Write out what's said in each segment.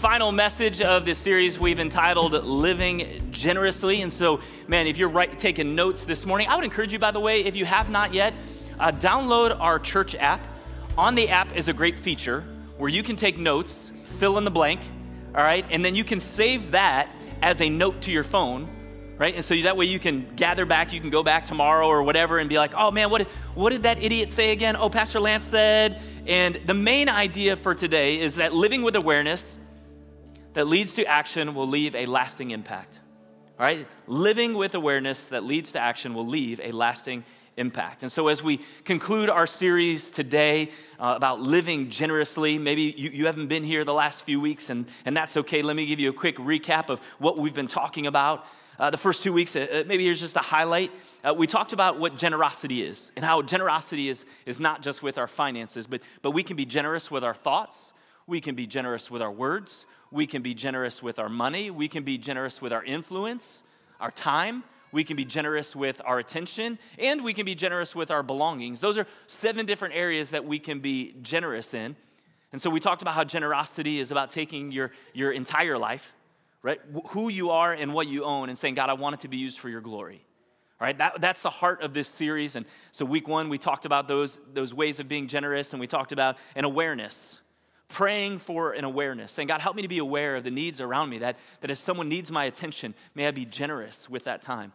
final message of this series we've entitled Living Generously. And so, man, if you're right, taking notes this morning, I would encourage you, by the way, if you have not yet, uh, download our church app. On the app is a great feature where you can take notes, fill in the blank, all right, and then you can save that as a note to your phone right? And so that way you can gather back, you can go back tomorrow or whatever and be like, oh man, what, what did that idiot say again? Oh, Pastor Lance said. And the main idea for today is that living with awareness that leads to action will leave a lasting impact. All right? Living with awareness that leads to action will leave a lasting impact. And so, as we conclude our series today uh, about living generously, maybe you, you haven't been here the last few weeks, and, and that's okay. Let me give you a quick recap of what we've been talking about. Uh, the first two weeks, uh, uh, maybe here's just a highlight. Uh, we talked about what generosity is and how generosity is, is not just with our finances, but, but we can be generous with our thoughts, we can be generous with our words, we can be generous with our money, we can be generous with our influence, our time, we can be generous with our attention, and we can be generous with our belongings. Those are seven different areas that we can be generous in. And so we talked about how generosity is about taking your, your entire life right? Who you are and what you own, and saying, God, I want it to be used for your glory. All right, that, that's the heart of this series. And so, week one, we talked about those, those ways of being generous, and we talked about an awareness, praying for an awareness, saying, God, help me to be aware of the needs around me, that, that if someone needs my attention, may I be generous with that time.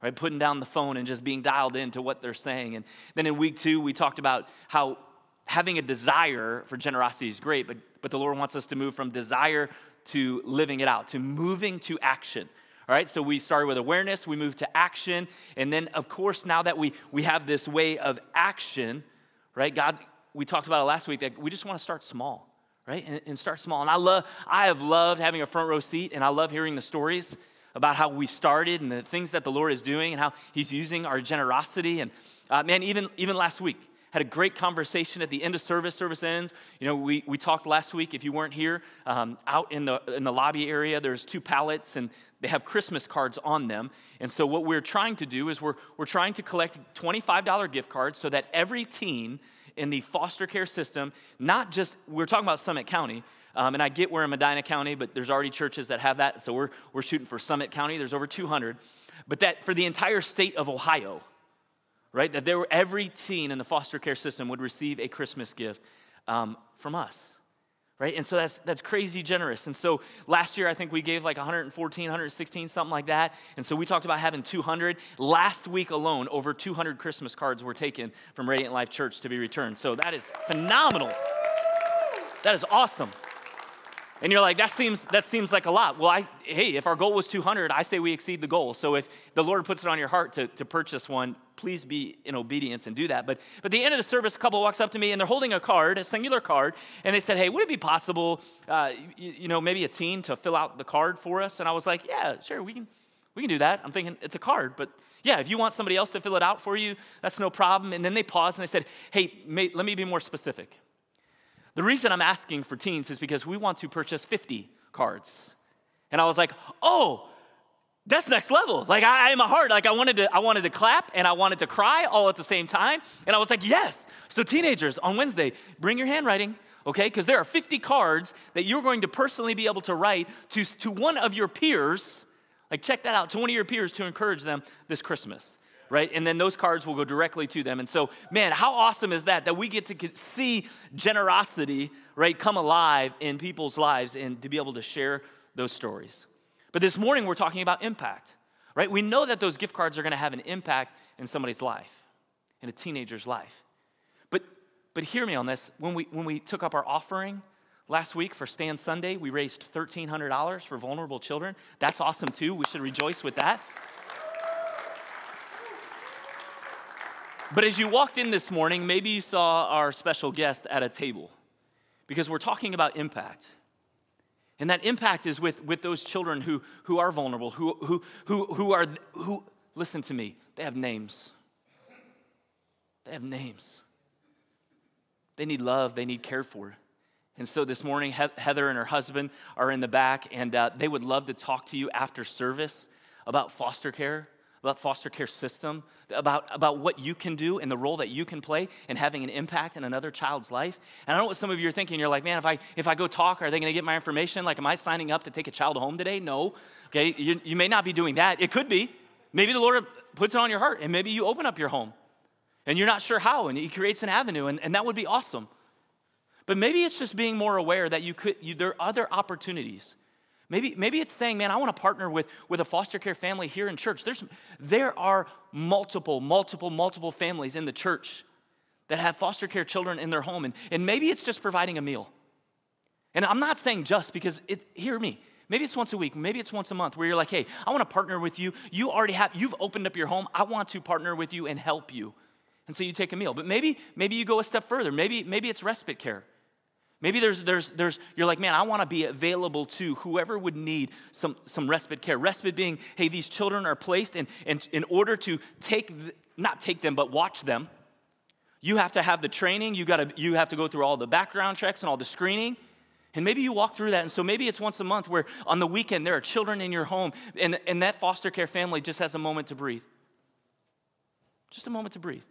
Right, putting down the phone and just being dialed into what they're saying. And then in week two, we talked about how having a desire for generosity is great, but, but the Lord wants us to move from desire to living it out, to moving to action. All right, so we started with awareness, we moved to action, and then, of course, now that we, we have this way of action, right, God, we talked about it last week that we just want to start small, right, and, and start small. And I love, I have loved having a front row seat, and I love hearing the stories about how we started and the things that the Lord is doing and how He's using our generosity. And uh, man, even, even last week, had a great conversation at the end of service. Service ends. You know, we, we talked last week, if you weren't here, um, out in the, in the lobby area, there's two pallets and they have Christmas cards on them. And so, what we're trying to do is we're, we're trying to collect $25 gift cards so that every teen in the foster care system, not just, we're talking about Summit County, um, and I get we're in Medina County, but there's already churches that have that. So, we're, we're shooting for Summit County. There's over 200. But that for the entire state of Ohio, right? That there were, every teen in the foster care system would receive a Christmas gift um, from us, right? And so that's, that's crazy generous. And so last year, I think we gave like 114, 116, something like that. And so we talked about having 200. Last week alone, over 200 Christmas cards were taken from Radiant Life Church to be returned. So that is phenomenal. That is awesome. And you're like, that seems, that seems like a lot. Well, I, hey, if our goal was 200, I say we exceed the goal. So if the Lord puts it on your heart to, to purchase one, please be in obedience and do that. But, but at the end of the service, a couple walks up to me and they're holding a card, a singular card, and they said, hey, would it be possible, uh, you, you, know, maybe a teen to fill out the card for us? And I was like, yeah, sure, we can, we can do that. I'm thinking it's a card, but yeah, if you want somebody else to fill it out for you, that's no problem. And then they paused and they said, hey, may, let me be more specific. The reason I'm asking for teens is because we want to purchase 50 cards. And I was like, oh, that's next level. Like I, am a heart. Like I wanted to, I wanted to clap and I wanted to cry all at the same time. And I was like, yes. So teenagers, on Wednesday, bring your handwriting, okay? Because there are 50 cards that you're going to personally be able to write to, to one of your peers. Like check that out, to one of your peers to encourage them this Christmas right? And then those cards will go directly to them. And so, man, how awesome is that? That we get to see generosity, right, come alive in people's lives and to be able to share those stories. But this morning, we're talking about impact, right? We know that those gift cards are going to have an impact in somebody's life, in a teenager's life. But, but hear me on this. When we, when we took up our offering, Last week for Stand Sunday, we raised $1,300 for vulnerable children. That's awesome too. We should rejoice with that. But as you walked in this morning, maybe you saw our special guest at a table because we're talking about impact. And that impact is with, with those children who, who are vulnerable, who, who, who, who are, who, listen to me, they have names. They have names. They need love, they need care for. And so this morning, Heather and her husband are in the back, and uh, they would love to talk to you after service about foster care, about foster care system, about, about what you can do and the role that you can play in having an impact in another child's life. And I know what some of you are thinking. You're like, man, if I, if I go talk, are they going to get my information? Like, am I signing up to take a child home today? No. Okay, you, you may not be doing that. It could be. Maybe the Lord puts it on your heart, and maybe you open up your home and you're not sure how, and He creates an avenue, and, and that would be awesome. But maybe it's just being more aware that you could, you, there are other opportunities. Maybe, maybe it's saying, man, I want to partner with, with a foster care family here in church. There's, there are multiple, multiple, multiple families in the church that have foster care children in their home. And, and maybe it's just providing a meal. And I'm not saying just because, it, hear me, maybe it's once a week, maybe it's once a month where you're like, hey, I want to partner with you. You already have, you've opened up your home. I want to partner with you and help you. And so you take a meal. But maybe, maybe you go a step further. Maybe, maybe it's respite care. Maybe there's, there's, there's, you're like, man, I want to be available to whoever would need some, some respite care. Respite being, hey, these children are placed, and, and in order to take, not take them, but watch them, you have to have the training, you, gotta, you have to go through all the background checks and all the screening. And maybe you walk through that. And so maybe it's once a month where on the weekend there are children in your home, and, and that foster care family just has a moment to breathe. Just a moment to breathe.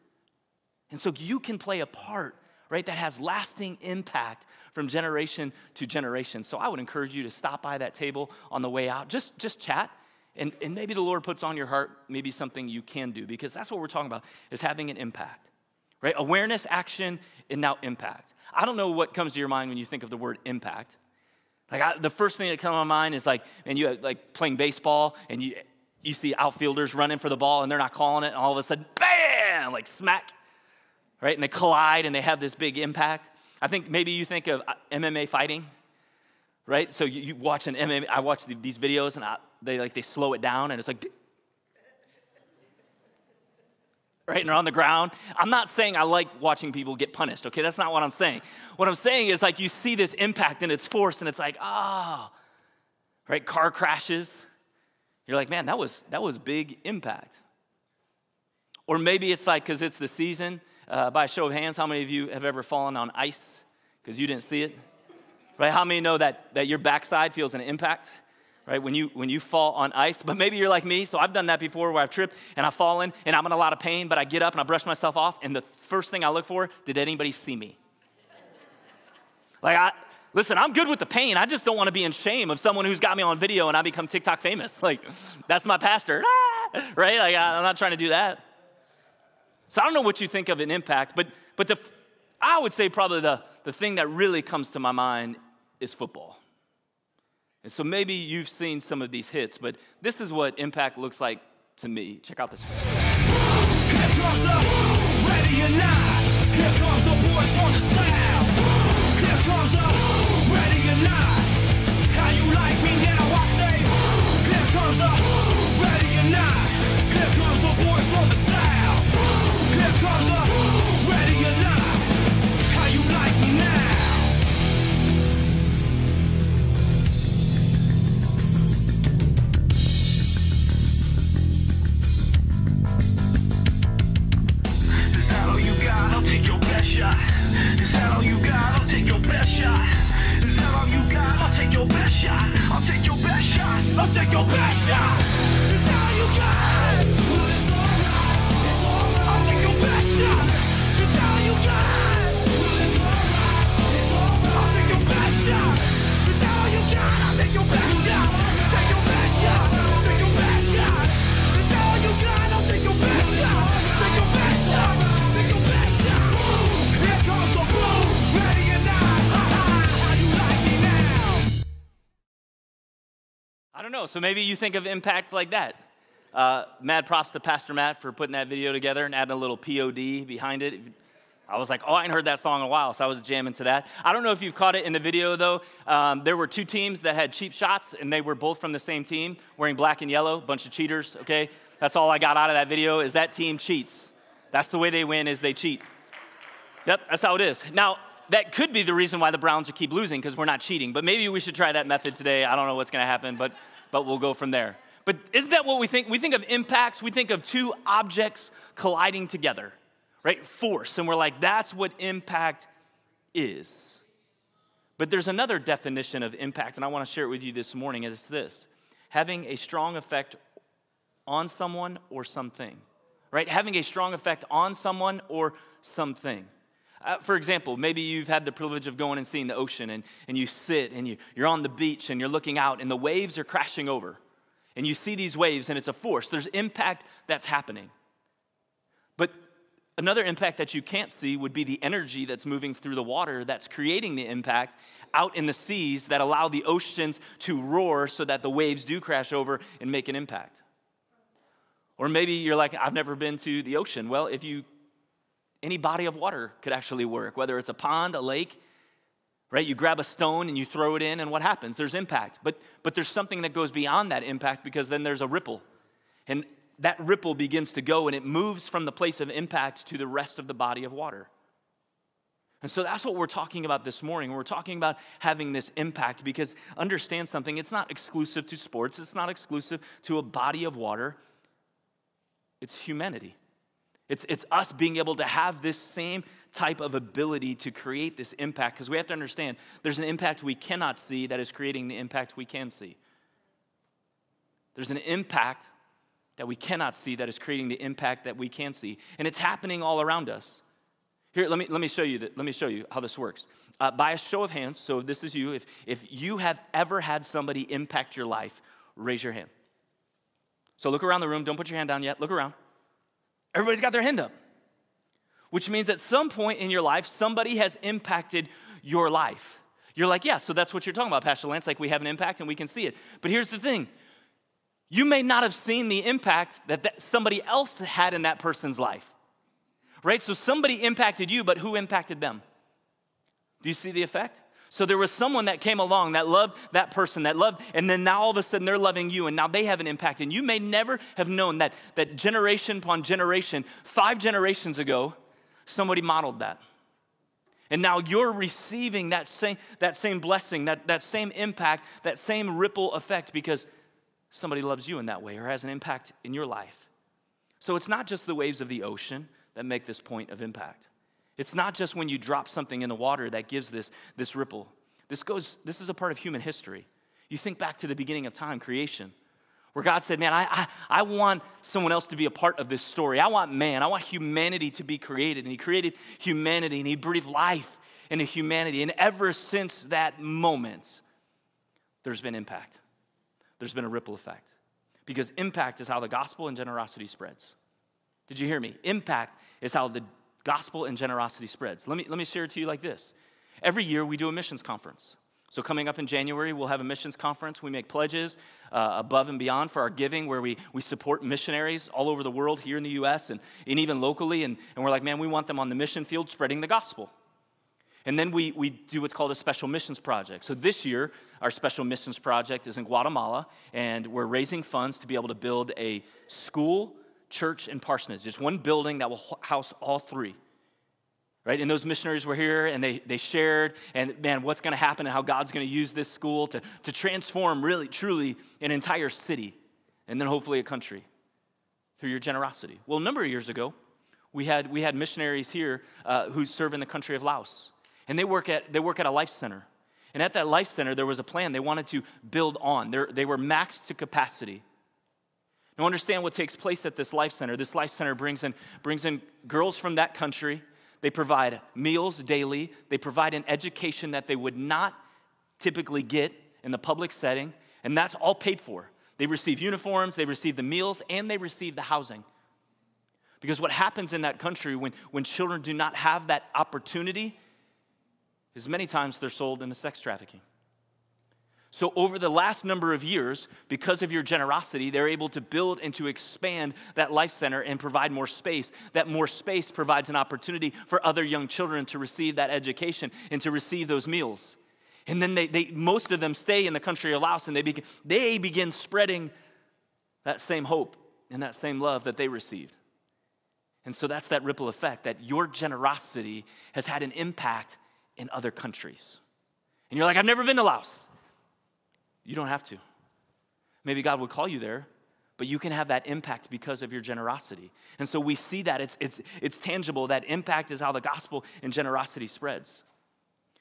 And so you can play a part right, that has lasting impact from generation to generation. So I would encourage you to stop by that table on the way out. Just, just chat. And, and maybe the Lord puts on your heart maybe something you can do because that's what we're talking about is having an impact. Right? Awareness, action, and now impact. I don't know what comes to your mind when you think of the word impact. Like I, the first thing that comes to my mind is like, and you like playing baseball and you you see outfielders running for the ball and they're not calling it, and all of a sudden, bam, like smack right? And they collide and they have this big impact. I think maybe you think of uh, MMA fighting, right? So you, you watch an MMA, I watch these videos and I, they like, they slow it down and it's like, right? And they're on the ground. I'm not saying I like watching people get punished, okay? That's not what I'm saying. What I'm saying is like you see this impact and its force and it's like, ah, oh. right? Car crashes. You're like, man, that was, that was big impact. Or maybe it's like, because it's the season, uh, by a show of hands, how many of you have ever fallen on ice because you didn't see it? Right? How many know that, that your backside feels an impact? Right? When you, when you fall on ice. But maybe you're like me, so I've done that before where I've tripped and I've fallen and I'm in a lot of pain, but I get up and I brush myself off, and the first thing I look for, did anybody see me? Like, I, listen, I'm good with the pain. I just don't want to be in shame of someone who's got me on video and I become TikTok famous. Like, that's my pastor, right? Like, I'm not trying to do that. So I don't know what you think of an impact, but, but the, I would say probably the, the thing that really comes to my mind is football. And so maybe you've seen some of these hits, but this is what impact looks like to me. Check out this. Here So maybe you think of impact like that. Uh, mad props to Pastor Matt for putting that video together and adding a little POD behind it. I was like, oh, I ain't heard that song in a while, so I was jamming to that. I don't know if you've caught it in the video, though. Um, there were two teams that had cheap shots, and they were both from the same team, wearing black and yellow, bunch of cheaters, okay? That's all I got out of that video, is that team cheats. That's the way they win, is they cheat. Yep, that's how it is. Now, that could be the reason why the Browns keep losing because we're not cheating. But maybe we should try that method today. I don't know what's going to happen, but, but we'll go from there. But isn't that what we think? We think of impacts, we think of two objects colliding together, right? Force. And we're like, that's what impact is. But there's another definition of impact, and I want to share it with you this morning. It's this having a strong effect on someone or something, right? Having a strong effect on someone or something. Uh, for example, maybe you've had the privilege of going and seeing the ocean, and, and you sit and you, you're on the beach and you're looking out, and the waves are crashing over and you see these waves and it's a force. There's impact that's happening. But another impact that you can't see would be the energy that's moving through the water that's creating the impact out in the seas that allow the oceans to roar so that the waves do crash over and make an impact. Or maybe you're like, I've never been to the ocean. Well, if you, any body of water could actually work, whether it's a pond, a lake, right? You grab a stone and you throw it in, and what happens? There's impact. But, but there's something that goes beyond that impact because then there's a ripple. And that ripple begins to go and it moves from the place of impact to the rest of the body of water. And so that's what we're talking about this morning. We're talking about having this impact because understand something, it's not exclusive to sports, it's not exclusive to a body of water, it's humanity. It's, it's us being able to have this same type of ability to create this impact because we have to understand there's an impact we cannot see that is creating the impact we can see. There's an impact that we cannot see that is creating the impact that we can see. And it's happening all around us. Here, let me, let me show you that, let me show you how this works. Uh, by a show of hands, so if this is you, if, if you have ever had somebody impact your life, raise your hand. So look around the room, don't put your hand down yet, look around. Everybody's got their hand up, which means at some point in your life, somebody has impacted your life. You're like, yeah, so that's what you're talking about, Pastor Lance. Like, we have an impact and we can see it. But here's the thing you may not have seen the impact that, that somebody else had in that person's life, right? So somebody impacted you, but who impacted them? Do you see the effect? So there was someone that came along that loved that person, that loved, and then now all of a sudden they're loving you, and now they have an impact. And you may never have known that, that generation upon generation, five generations ago, somebody modeled that. And now you're receiving that same, that same blessing, that, that same impact, that same ripple effect because somebody loves you in that way or has an impact in your life. So it's not just the waves of the ocean that make this point of impact. It's not just when you drop something in the water that gives this, this ripple. This, goes, this is a part of human history. You think back to the beginning of time, creation, where God said, Man, I, I, I want someone else to be a part of this story. I want man, I want humanity to be created. And He created humanity and He breathed life into humanity. And ever since that moment, there's been impact, there's been a ripple effect. Because impact is how the gospel and generosity spreads. Did you hear me? Impact is how the gospel and generosity spreads. Let me, let me share it to you like this. Every year we do a missions conference. So, coming up in January, we'll have a missions conference. We make pledges uh, above and beyond for our giving, where we, we support missionaries all over the world, here in the US and, and even locally. And, and we're like, man, we want them on the mission field spreading the gospel. And then we, we do what's called a special missions project. So, this year, our special missions project is in Guatemala, and we're raising funds to be able to build a school church and parsonage, just one building that will house all three. Right? And those missionaries were here and they, they shared, and man, what's going to happen and how God's going to use this school to, to transform really, truly an entire city and then hopefully a country through your generosity. Well, a number of years ago, we had, we had missionaries here uh, who serve in the country of Laos. And they work, at, they work at a life center. And at that life center, there was a plan they wanted to build on. They're, they were maxed to capacity. Now, understand what takes place at this life center. This life center brings in, brings in girls from that country. They provide meals daily. They provide an education that they would not typically get in the public setting, and that's all paid for. They receive uniforms, they receive the meals, and they receive the housing. Because what happens in that country when, when children do not have that opportunity is many times they're sold into sex trafficking. So, over the last number of years, because of your generosity, they're able to build and to expand that life center and provide more space. That more space provides an opportunity for other young children to receive that education and to receive those meals. And then they, they most of them stay in the country of Laos and they begin, they begin spreading that same hope and that same love that they received. And so that's that ripple effect that your generosity has had an impact in other countries. And you're like, I've never been to Laos. You don't have to. Maybe God would call you there, but you can have that impact because of your generosity. And so we see that it's, it's, it's tangible. That impact is how the gospel and generosity spreads.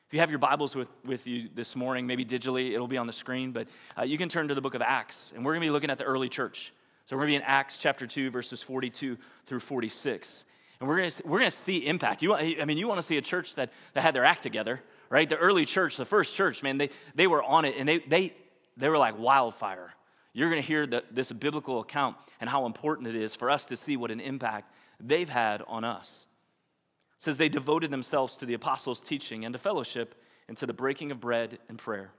If you have your Bibles with, with you this morning, maybe digitally, it'll be on the screen, but uh, you can turn to the book of Acts, and we're going to be looking at the early church. So we're going to be in Acts chapter 2, verses 42 through 46. And we're going to, we're going to see impact. You, I mean, you want to see a church that, that had their act together, right? The early church, the first church, man, they, they were on it, and they, they, they were like wildfire. You're going to hear the, this biblical account and how important it is for us to see what an impact they've had on us. It says they devoted themselves to the apostles' teaching and to fellowship and to the breaking of bread and prayer.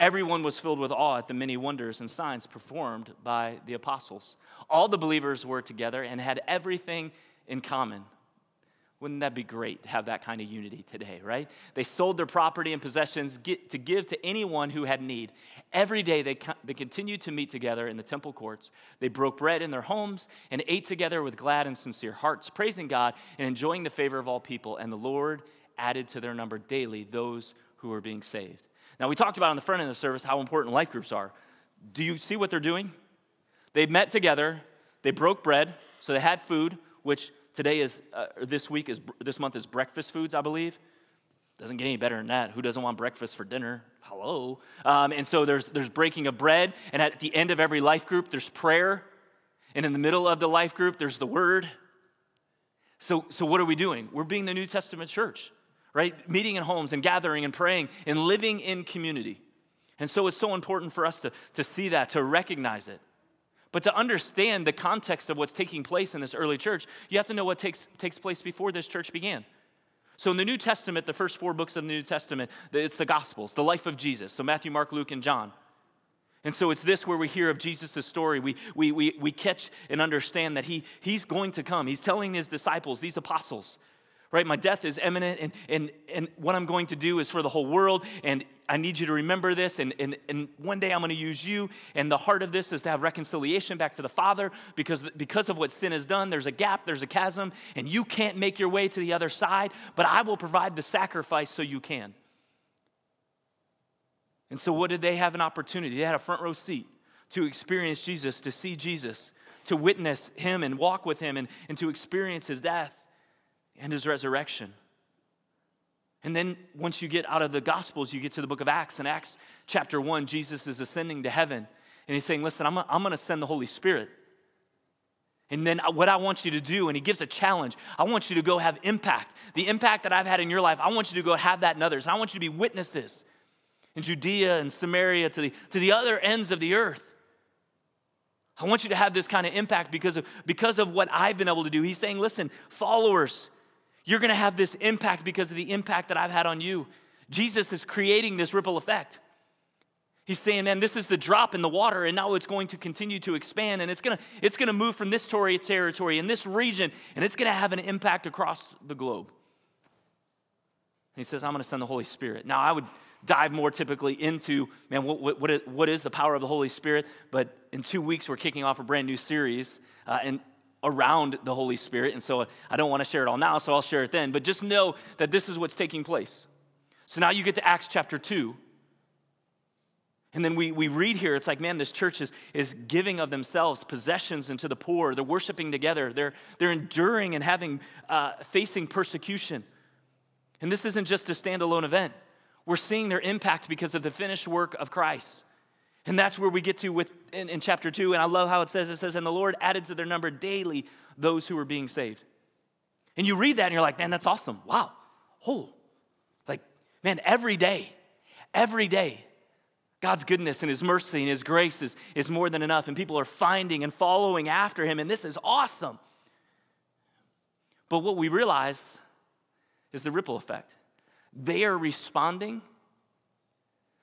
Everyone was filled with awe at the many wonders and signs performed by the apostles. All the believers were together and had everything in common. Wouldn't that be great to have that kind of unity today, right? They sold their property and possessions to give to anyone who had need. Every day they, they continued to meet together in the temple courts. They broke bread in their homes and ate together with glad and sincere hearts, praising God and enjoying the favor of all people. And the Lord added to their number daily those who were being saved. Now, we talked about on the front end of the service how important life groups are. Do you see what they're doing? They met together, they broke bread, so they had food, which today is, uh, this week is, this month is breakfast foods, I believe. Doesn't get any better than that. Who doesn't want breakfast for dinner? Hello. Um, and so there's, there's breaking of bread, and at the end of every life group, there's prayer. And in the middle of the life group, there's the word. So, so what are we doing? We're being the New Testament church, right? Meeting in homes and gathering and praying and living in community. And so it's so important for us to, to see that, to recognize it. But to understand the context of what's taking place in this early church, you have to know what takes, takes place before this church began. So in the New Testament, the first four books of the New Testament, it's the Gospels, the life of Jesus. So Matthew, Mark, Luke, and John. And so it's this where we hear of Jesus' story. We, we, we, we catch and understand that he, he's going to come. He's telling his disciples, these apostles, right? My death is imminent, and, and, and what I'm going to do is for the whole world, and I need you to remember this, and, and, and one day I'm going to use you. And the heart of this is to have reconciliation back to the Father because, because of what sin has done. There's a gap, there's a chasm, and you can't make your way to the other side, but I will provide the sacrifice so you can. And so, what did they have an opportunity? They had a front row seat to experience Jesus, to see Jesus, to witness him and walk with him, and, and to experience his death and his resurrection. And then once you get out of the Gospels, you get to the book of Acts. In Acts chapter 1, Jesus is ascending to heaven. And he's saying, Listen, I'm, I'm going to send the Holy Spirit. And then uh, what I want you to do, and he gives a challenge I want you to go have impact. The impact that I've had in your life, I want you to go have that in others. I want you to be witnesses in Judea and Samaria to the, to the other ends of the earth. I want you to have this kind of impact because of, because of what I've been able to do. He's saying, Listen, followers, you're going to have this impact because of the impact that I've had on you. Jesus is creating this ripple effect. He's saying, man, this is the drop in the water, and now it's going to continue to expand, and it's going to, it's going to move from this territory in this region, and it's going to have an impact across the globe. And he says, I'm going to send the Holy Spirit. Now, I would dive more typically into, man, what, what, what is the power of the Holy Spirit? But in two weeks, we're kicking off a brand new series. Uh, and around the Holy Spirit. And so I don't want to share it all now, so I'll share it then. But just know that this is what's taking place. So now you get to Acts chapter 2. And then we, we read here, it's like, man, this church is, is giving of themselves possessions into the poor. They're worshiping together. They're, they're enduring and having, uh, facing persecution. And this isn't just a standalone event. We're seeing their impact because of the finished work of Christ. And that's where we get to with in, in, chapter 2. And I love how it says, it says, and the Lord added to their number daily those who were being saved. And you read that and you're like, man, that's awesome. Wow. Oh, like, man, every day, every day, God's goodness and His mercy and His grace is, is more than enough. And people are finding and following after Him. And this is awesome. But what we realize is the ripple effect. They are responding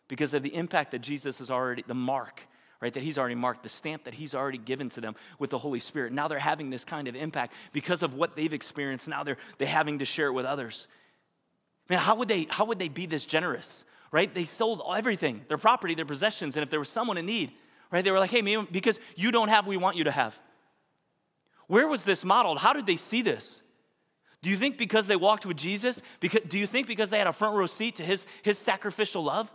because of the impact that Jesus has already, the mark, right, that he's already marked, the stamp that he's already given to them with the Holy Spirit. Now they're having this kind of impact because of what they've experienced. Now they're, they're having to share it with others. Man, how would they, how would they be this generous, right? They sold everything, their property, their possessions, and if there was someone in need, right, they were like, hey, because you don't have, we want you to have. Where was this modeled? How did they see this? Do you think because they walked with Jesus, because, do you think because they had a front row seat to his, his sacrificial love?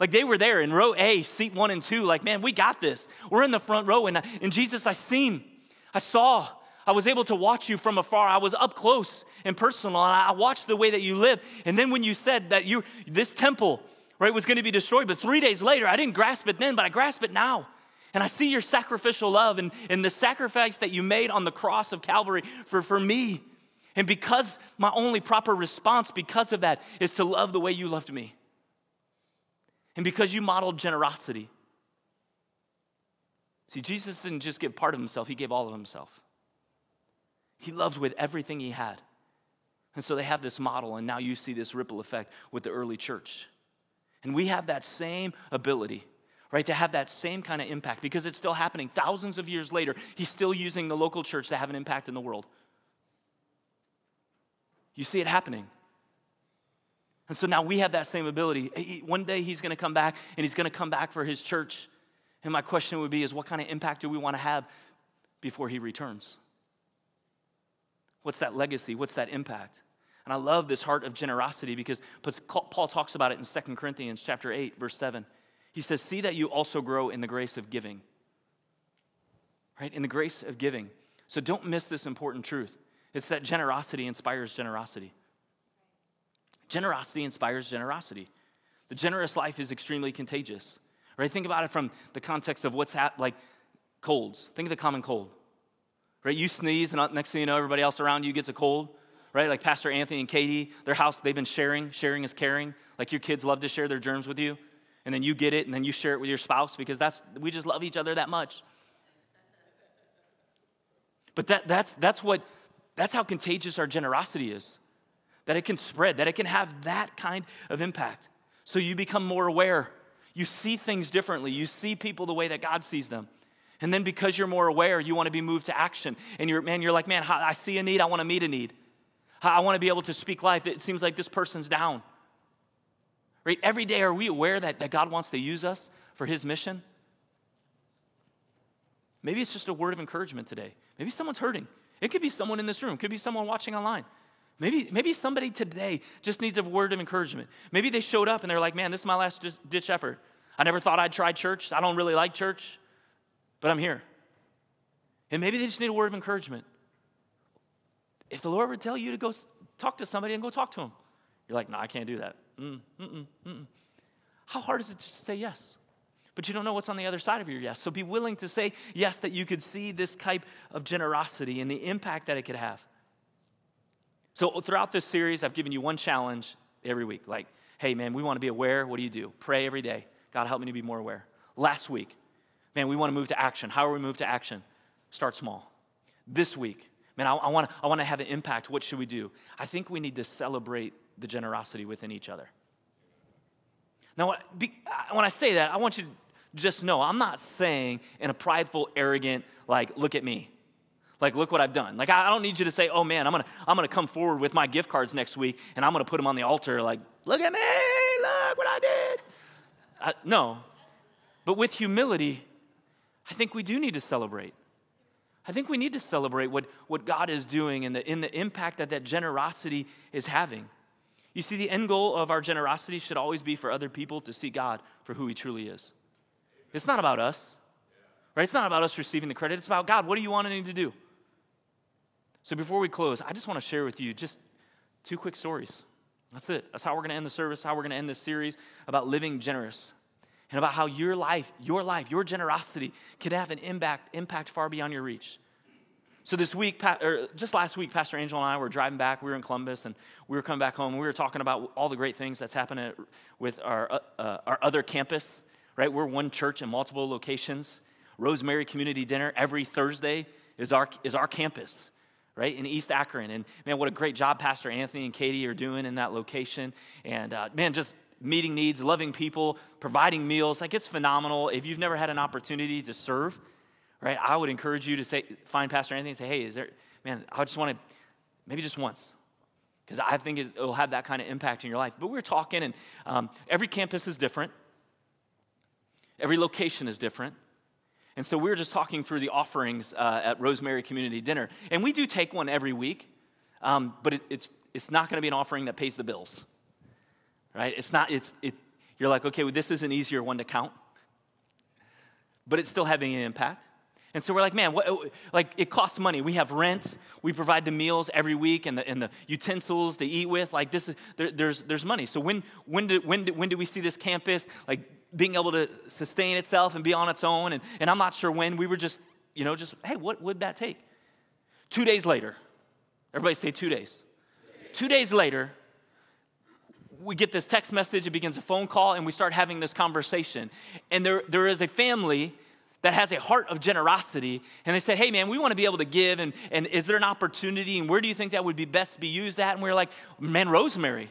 Like they were there in row A, seat one and two, like, man, we got this. We're in the front row. And, uh, and Jesus, I seen, I saw, I was able to watch you from afar. I was up close and personal, and I watched the way that you live. And then when you said that you, this temple, right, was going to be destroyed, but three days later, I didn't grasp it then, but I grasp it now. And I see your sacrificial love and, and the sacrifice that you made on the cross of Calvary for, for me. And because my only proper response, because of that, is to love the way you loved me. And because you modeled generosity. See, Jesus didn't just give part of himself, he gave all of himself. He loved with everything he had. And so they have this model, and now you see this ripple effect with the early church. And we have that same ability, right, to have that same kind of impact because it's still happening. Thousands of years later, he's still using the local church to have an impact in the world. You see it happening. And so now we have that same ability. One day he's going to come back and he's going to come back for his church. And my question would be is what kind of impact do we want to have before he returns? What's that legacy? What's that impact? And I love this heart of generosity because Paul talks about it in 2 Corinthians chapter 8 verse 7. He says, "See that you also grow in the grace of giving." Right? In the grace of giving. So don't miss this important truth. It's that generosity inspires generosity. Generosity inspires generosity. The generous life is extremely contagious. Right? Think about it from the context of what's like colds. Think of the common cold. Right? You sneeze, and uh, next thing you know, everybody else around you gets a cold. Right? Like Pastor Anthony and Katie, their house, they've been sharing. Sharing is caring. Like your kids love to share their germs with you. And then you get it, and then you share it with your spouse because that's we just love each other that much. But that, that's, that's what that's how contagious our generosity is. That it can spread, that it can have that kind of impact. So you become more aware. You see things differently. You see people the way that God sees them. And then because you're more aware, you want to be moved to action. And you're, man, you're like, man, I see a need, I want to meet a need. I want to be able to speak life. It seems like this person's down. Right? Every day, are we aware that, that God wants to use us for his mission? Maybe it's just a word of encouragement today. Maybe someone's hurting. It could be someone in this room, it could be someone watching online. Maybe, maybe somebody today just needs a word of encouragement. Maybe they showed up and they're like, man, this is my last ditch effort. I never thought I'd try church. I don't really like church, but I'm here. And maybe they just need a word of encouragement. If the Lord would tell you to go talk to somebody and go talk to them, you're like, no, I can't do that. Mm, mm-mm, mm-mm. How hard is it to say yes? but you don't know what's on the other side of your yes. So be willing to say yes that you could see this type of generosity and the impact that it could have. So throughout this series, I've given you one challenge every week. Like, hey, man, we want to be aware. What do you do? Pray every day. God, help me to be more aware. Last week, man, we want to move to action. How are we move to action? Start small. This week, man, I, I want to I want to have an impact. What should we do? I think we need to celebrate the generosity within each other. Now, when I say that, I want you to just know I'm not saying in a prideful, arrogant, like, look at me. Like, look what I've done. Like, I don't need you to say, oh man, I'm gonna, I'm gonna come forward with my gift cards next week and I'm gonna put them on the altar, like, look at me, look what I did. I, no. But with humility, I think we do need to celebrate. I think we need to celebrate what, what God is doing and the, in the impact that that generosity is having. You see, the end goal of our generosity should always be for other people to see God for who He truly is. It's not about us, right? It's not about us receiving the credit. It's about God. What do you want me to do? So before we close, I just want to share with you just two quick stories. That's it. That's how we're going to end the service, how we're going to end this series about living generous and about how your life, your life, your generosity can have an impact, impact far beyond your reach. So this week, or just last week, Pastor Angel and I were driving back. We were in Columbus, and we were coming back home. And we were talking about all the great things that's happening with our, uh, uh, our other campus right? We're one church in multiple locations. Rosemary Community Dinner every Thursday is our, is our campus, right, in East Akron. And man, what a great job Pastor Anthony and Katie are doing in that location. And uh, man, just meeting needs, loving people, providing meals. Like it's phenomenal. If you've never had an opportunity to serve, right, I would encourage you to say, find Pastor Anthony and say, hey, is there, man, I just want to, maybe just once. Because I think it will have that kind of impact in your life. But we are talking, and um, every campus is different. Every location is different. And so we were just talking through the offerings uh, at Rosemary Community Dinner. And we do take one every week. um, but it, it's, it's not going to be an offering that pays the bills, right? It's not, it's, it, you're like, okay, well, this is an easier one to count, but it's still having an impact. And so we're like, man, what, like it costs money. We have rent. We provide the meals every week and the, and the utensils to eat with. Like this, is, there, there's, there's money. So when, when, do, when, do, when do we see this campus like being able to sustain itself and be on its own? And, and I'm not sure when. We were just, you know, just, hey, what would that take? Two days later, everybody say two days. Two days later, we get this text message, it begins a phone call, and we start having this conversation. And there, there is a family that has a heart of generosity. And they said, hey, man, we want to be able to give. And, and is there an opportunity? And where do you think that would be best to be used at? And we are like, man, Rosemary.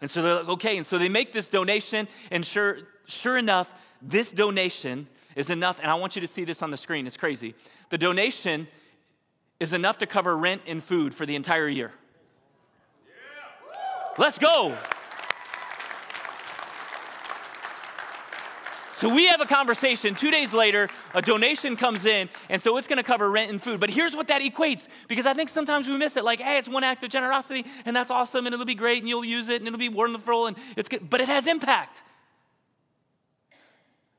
And so they're like, okay. And so they make this donation. And sure, sure enough, this donation is enough. And I want you to see this on the screen. It's crazy. The donation is enough to cover rent and food for the entire year. Let's go. So we have a conversation. Two days later, a donation comes in, and so it's going to cover rent and food. But here's what that equates, because I think sometimes we miss it. Like, hey, it's one act of generosity, and that's awesome, and it'll be great, and you'll use it, and it'll be wonderful, and it's good. But it has impact.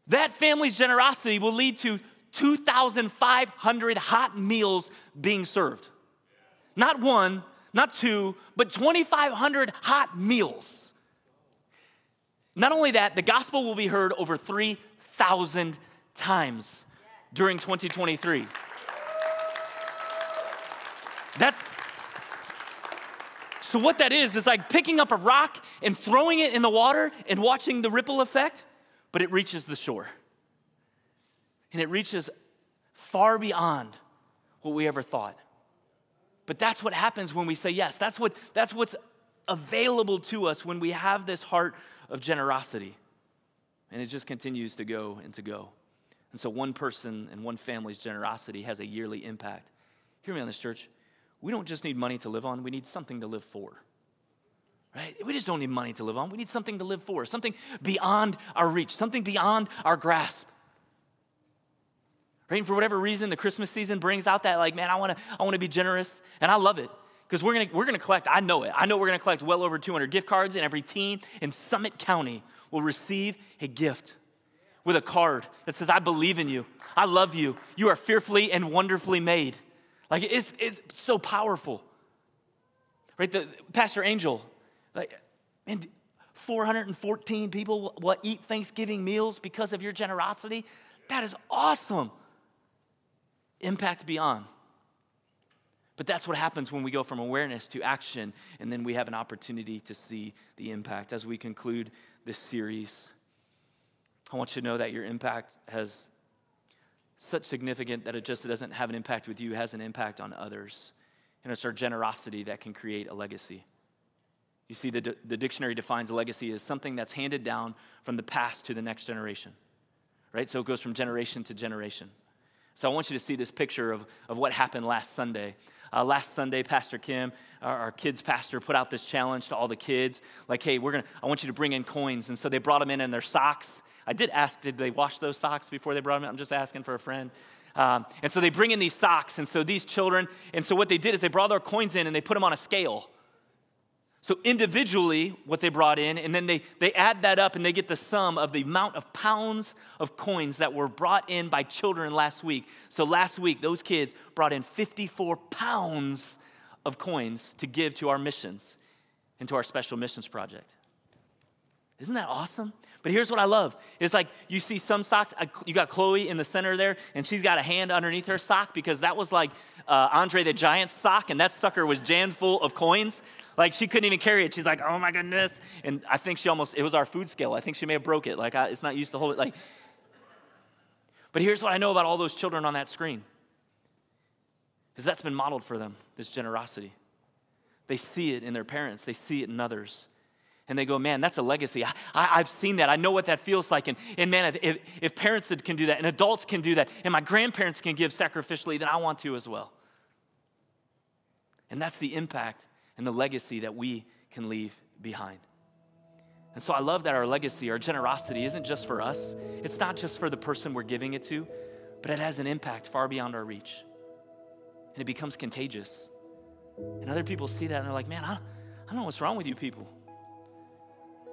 That family's generosity will lead to 2,500 hot meals being served. Not one, not two, but 2,500 hot meals. Not only that, the gospel will be heard over 3,000 times during 2023. That's so what that is is like picking up a rock and throwing it in the water and watching the ripple effect, but it reaches the shore. And it reaches far beyond what we ever thought. But that's what happens when we say yes. That's what that's what's available to us when we have this heart of generosity. And it just continues to go and to go. And so one person and one family's generosity has a yearly impact. Hear me on this, church. We don't just need money to live on, we need something to live for. Right? We just don't need money to live on. We need something to live for, something beyond our reach, something beyond our grasp. Right? And for whatever reason, the Christmas season brings out that, like, man, I wanna, I wanna be generous, and I love it because we're gonna, we're gonna collect, I know it, I know we're gonna collect well over 200 gift cards, and every teen in Summit County will receive a gift with a card that says, I believe in you, I love you, you are fearfully and wonderfully made. Like, it's, it's so powerful. Right? The, Pastor Angel, like, and 414 people will eat Thanksgiving meals because of your generosity. That is awesome. Impact beyond. But that's what happens when we go from awareness to action, and then we have an opportunity to see the impact. As we conclude this series, I want you to know that your impact has such significant that it just doesn't have an impact with you, has an impact on others. And it's our generosity that can create a legacy. You see, the, the dictionary defines a legacy as something that's handed down from the past to the next generation, right? So it goes from generation to generation. So I want you to see this picture of, of what happened last Sunday. Uh, last Sunday, Pastor Kim, our, our, kids' pastor, put out this challenge to all the kids like, hey, we're gonna, I want you to bring in coins. And so they brought them in in their socks. I did ask, did they wash those socks before they brought them in? I'm just asking for a friend. Um, and so they bring in these socks. And so these children, and so what they did is they brought their coins in and they put them on a scale. So, individually, what they brought in, and then they, they add that up and they get the sum of the amount of pounds of coins that were brought in by children last week. So, last week, those kids brought in 54 pounds of coins to give to our missions and to our special missions project. Isn't that awesome? But here's what I love. It's like you see some socks, you got Chloe in the center there, and she's got a hand underneath her sock because that was like uh, Andre the Giant's sock, and that sucker was jammed full of coins. Like she couldn't even carry it. She's like, oh my goodness. And I think she almost, it was our food scale. I think she may have broke it. Like I, it's not used to hold it. Like, but here's what I know about all those children on that screen. Because that's been modeled for them, this generosity. They see it in their parents, they see it in others. And they go, man, that's a legacy. I, have seen that. I know what that feels like. And, and man, if, if, if parents can do that, and adults can do that, and my grandparents can give sacrificially, then I want to as well. And that's the impact and the legacy that we can leave behind. And so I love that our legacy, our generosity isn't just for us, it's not just for the person we're giving it to, but it has an impact far beyond our reach. And it becomes contagious. And other people see that and they're like, man, I, I don't know what's wrong with you people.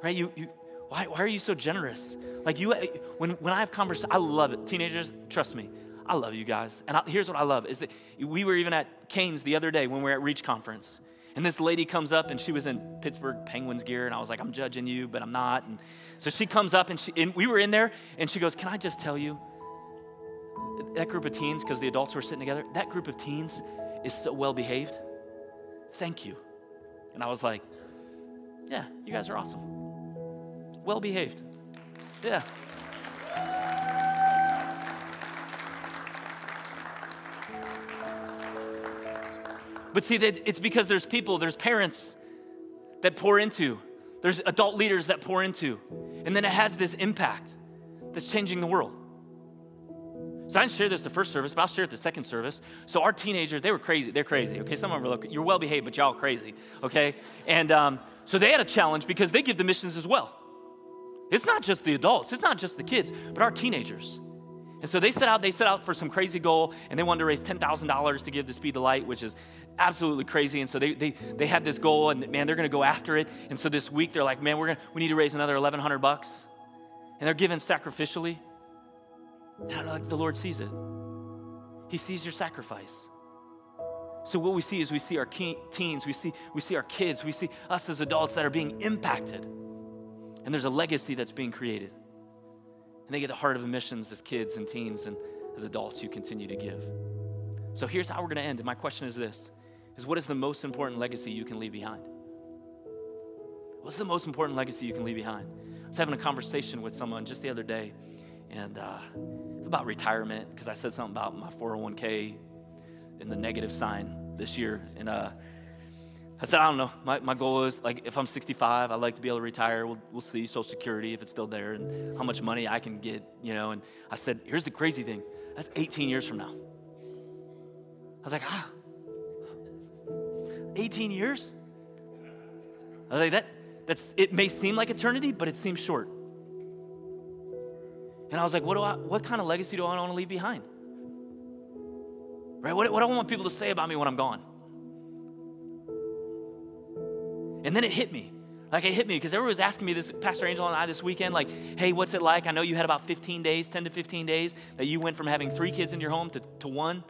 Right? You, you, why, why are you so generous? Like you, when, when I have conversations, I love it. Teenagers, trust me, I love you guys. And I, here's what I love is that we were even at Cane's the other day when we were at Reach Conference. And this lady comes up and she was in Pittsburgh Penguins gear. And I was like, I'm judging you, but I'm not. And so she comes up and, she, and we were in there and she goes, Can I just tell you, that group of teens, because the adults were sitting together, that group of teens is so well behaved. Thank you. And I was like, Yeah, you guys are awesome. Well behaved. Yeah. But see, it's because there's people, there's parents that pour into, there's adult leaders that pour into, and then it has this impact that's changing the world. So I didn't share this the first service, but I'll share it the second service. So our teenagers, they were crazy. They're crazy. Okay, some of them are like, you're well behaved, but y'all crazy. Okay, and um, so they had a challenge because they give the missions as well. It's not just the adults, it's not just the kids, but our teenagers. And so they set out, they set out for some crazy goal, and they wanted to raise $10,000 to give to Speed the Light, which is absolutely crazy. And so they, they, they had this goal, and man, they're gonna go after it. And so this week, they're like, man, we're gonna, we need to raise another 1,100 bucks. And they're giving sacrificially. I don't like the Lord sees it. He sees your sacrifice. So what we see is we see our teens, we see, we see our kids, we see us as adults that are being impacted. And there's a legacy that's being created. And they get the heart of missions as kids and teens and as adults you continue to give. So here's how we're going to end. And my question is this is what is the most important legacy you can leave behind? What's the most important legacy you can leave behind? I was having a conversation with someone just the other day, and uh, about retirement because I said something about my 401k and the negative sign this year. And uh, I said, I don't know. My, my goal is like if I'm 65, I'd like to be able to retire. We'll, we'll see Social Security if it's still there and how much money I can get, you know. And I said, here's the crazy thing that's 18 years from now. I was like, ah, 18 years? I was like, that, that's, it may seem like eternity, but it seems short. And I was like, what, do I, what kind of legacy do I want to leave behind? Right? What, what do I want people to say about me when I'm gone? And then it hit me. Like it hit me because everyone was asking me this, Pastor Angel and I this weekend, like, hey, what's it like? I know you had about 15 days, 10 to 15 days, that you went from having three kids in your home to, to one.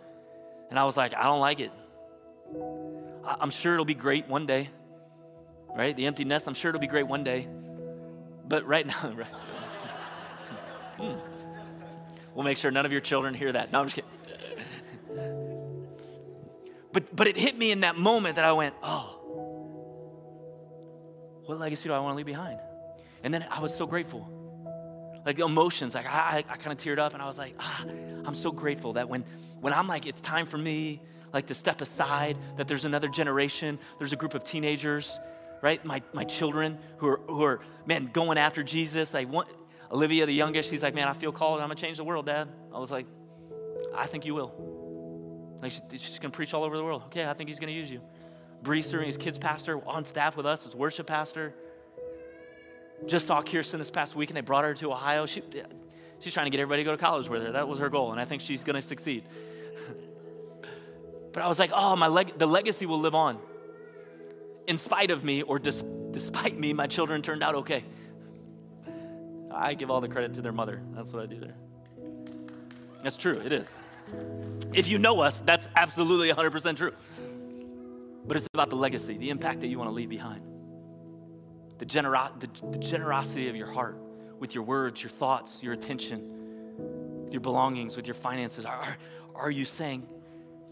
And I was like, I don't like it. I, I'm sure it'll be great one day. Right? The empty nest, I'm sure it'll be great one day. But right now, right? Hmm. We'll make sure none of your children hear that. No, I'm just kidding. but, but it hit me in that moment that I went, oh, what legacy do I want to leave behind? And then I was so grateful. Like emotions, like I, I, I kind of teared up and I was like, ah, I'm so grateful that when, when I'm like, it's time for me, like to step aside, that there's another generation, there's a group of teenagers, right? My, my children who are, who are, man, going after Jesus. Like one, Olivia, the youngest, she's like, man, I feel called. I'm going to change the world, Dad. I was like, I think you will. Like, she, she's going to preach all over the world. Okay, I think he's going to use you. Breezer and his kids pastor on staff with us as worship pastor. Just saw Kirsten this past week and they brought her to Ohio. She, she's trying to get everybody to go to college with her. That was her goal, and I think she's going to succeed. but I was like, oh, my leg- the legacy will live on. In spite of me or dis- despite me, my children turned out okay. I give all the credit to their mother. That's what I do there. That's true, it is. If you know us, that's absolutely 100% true. But it's about the legacy, the impact that you want to leave behind. The, genero- the, the generosity of your heart with your words, your thoughts, your attention, with your belongings, with your finances. Are, are you saying,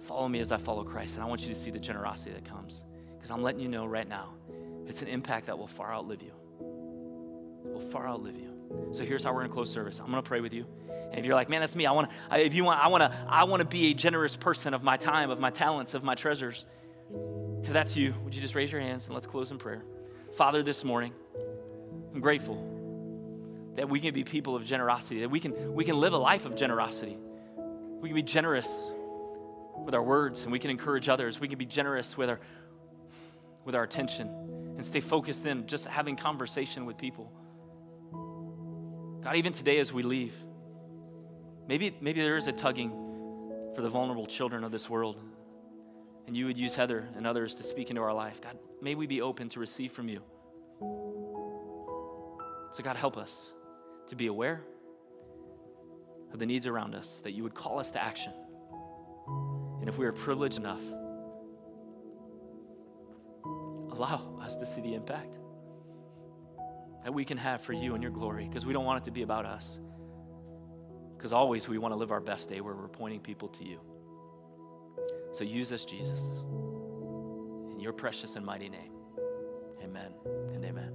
Follow me as I follow Christ? And I want you to see the generosity that comes. Because I'm letting you know right now, it's an impact that will far outlive you. Will far outlive you. So here's how we're gonna close service. I'm gonna pray with you. And if you're like, man, that's me. I want to. If you want, I want to. I want to be a generous person of my time, of my talents, of my treasures. If that's you, would you just raise your hands and let's close in prayer. Father, this morning, I'm grateful that we can be people of generosity, that we can we can live a life of generosity. We can be generous with our words, and we can encourage others. We can be generous with our with our attention and stay focused in just having conversation with people. God, even today as we leave, maybe, maybe there is a tugging for the vulnerable children of this world. And you would use Heather and others to speak into our life. God, may we be open to receive from you. So, God, help us to be aware of the needs around us, that you would call us to action. And if we are privileged enough, allow us to see the impact that we can have for you and your glory, because we don't want it to be about us. Because always we want to live our best day where we're pointing people to you. So use us, Jesus. In your precious and mighty name. Amen and amen.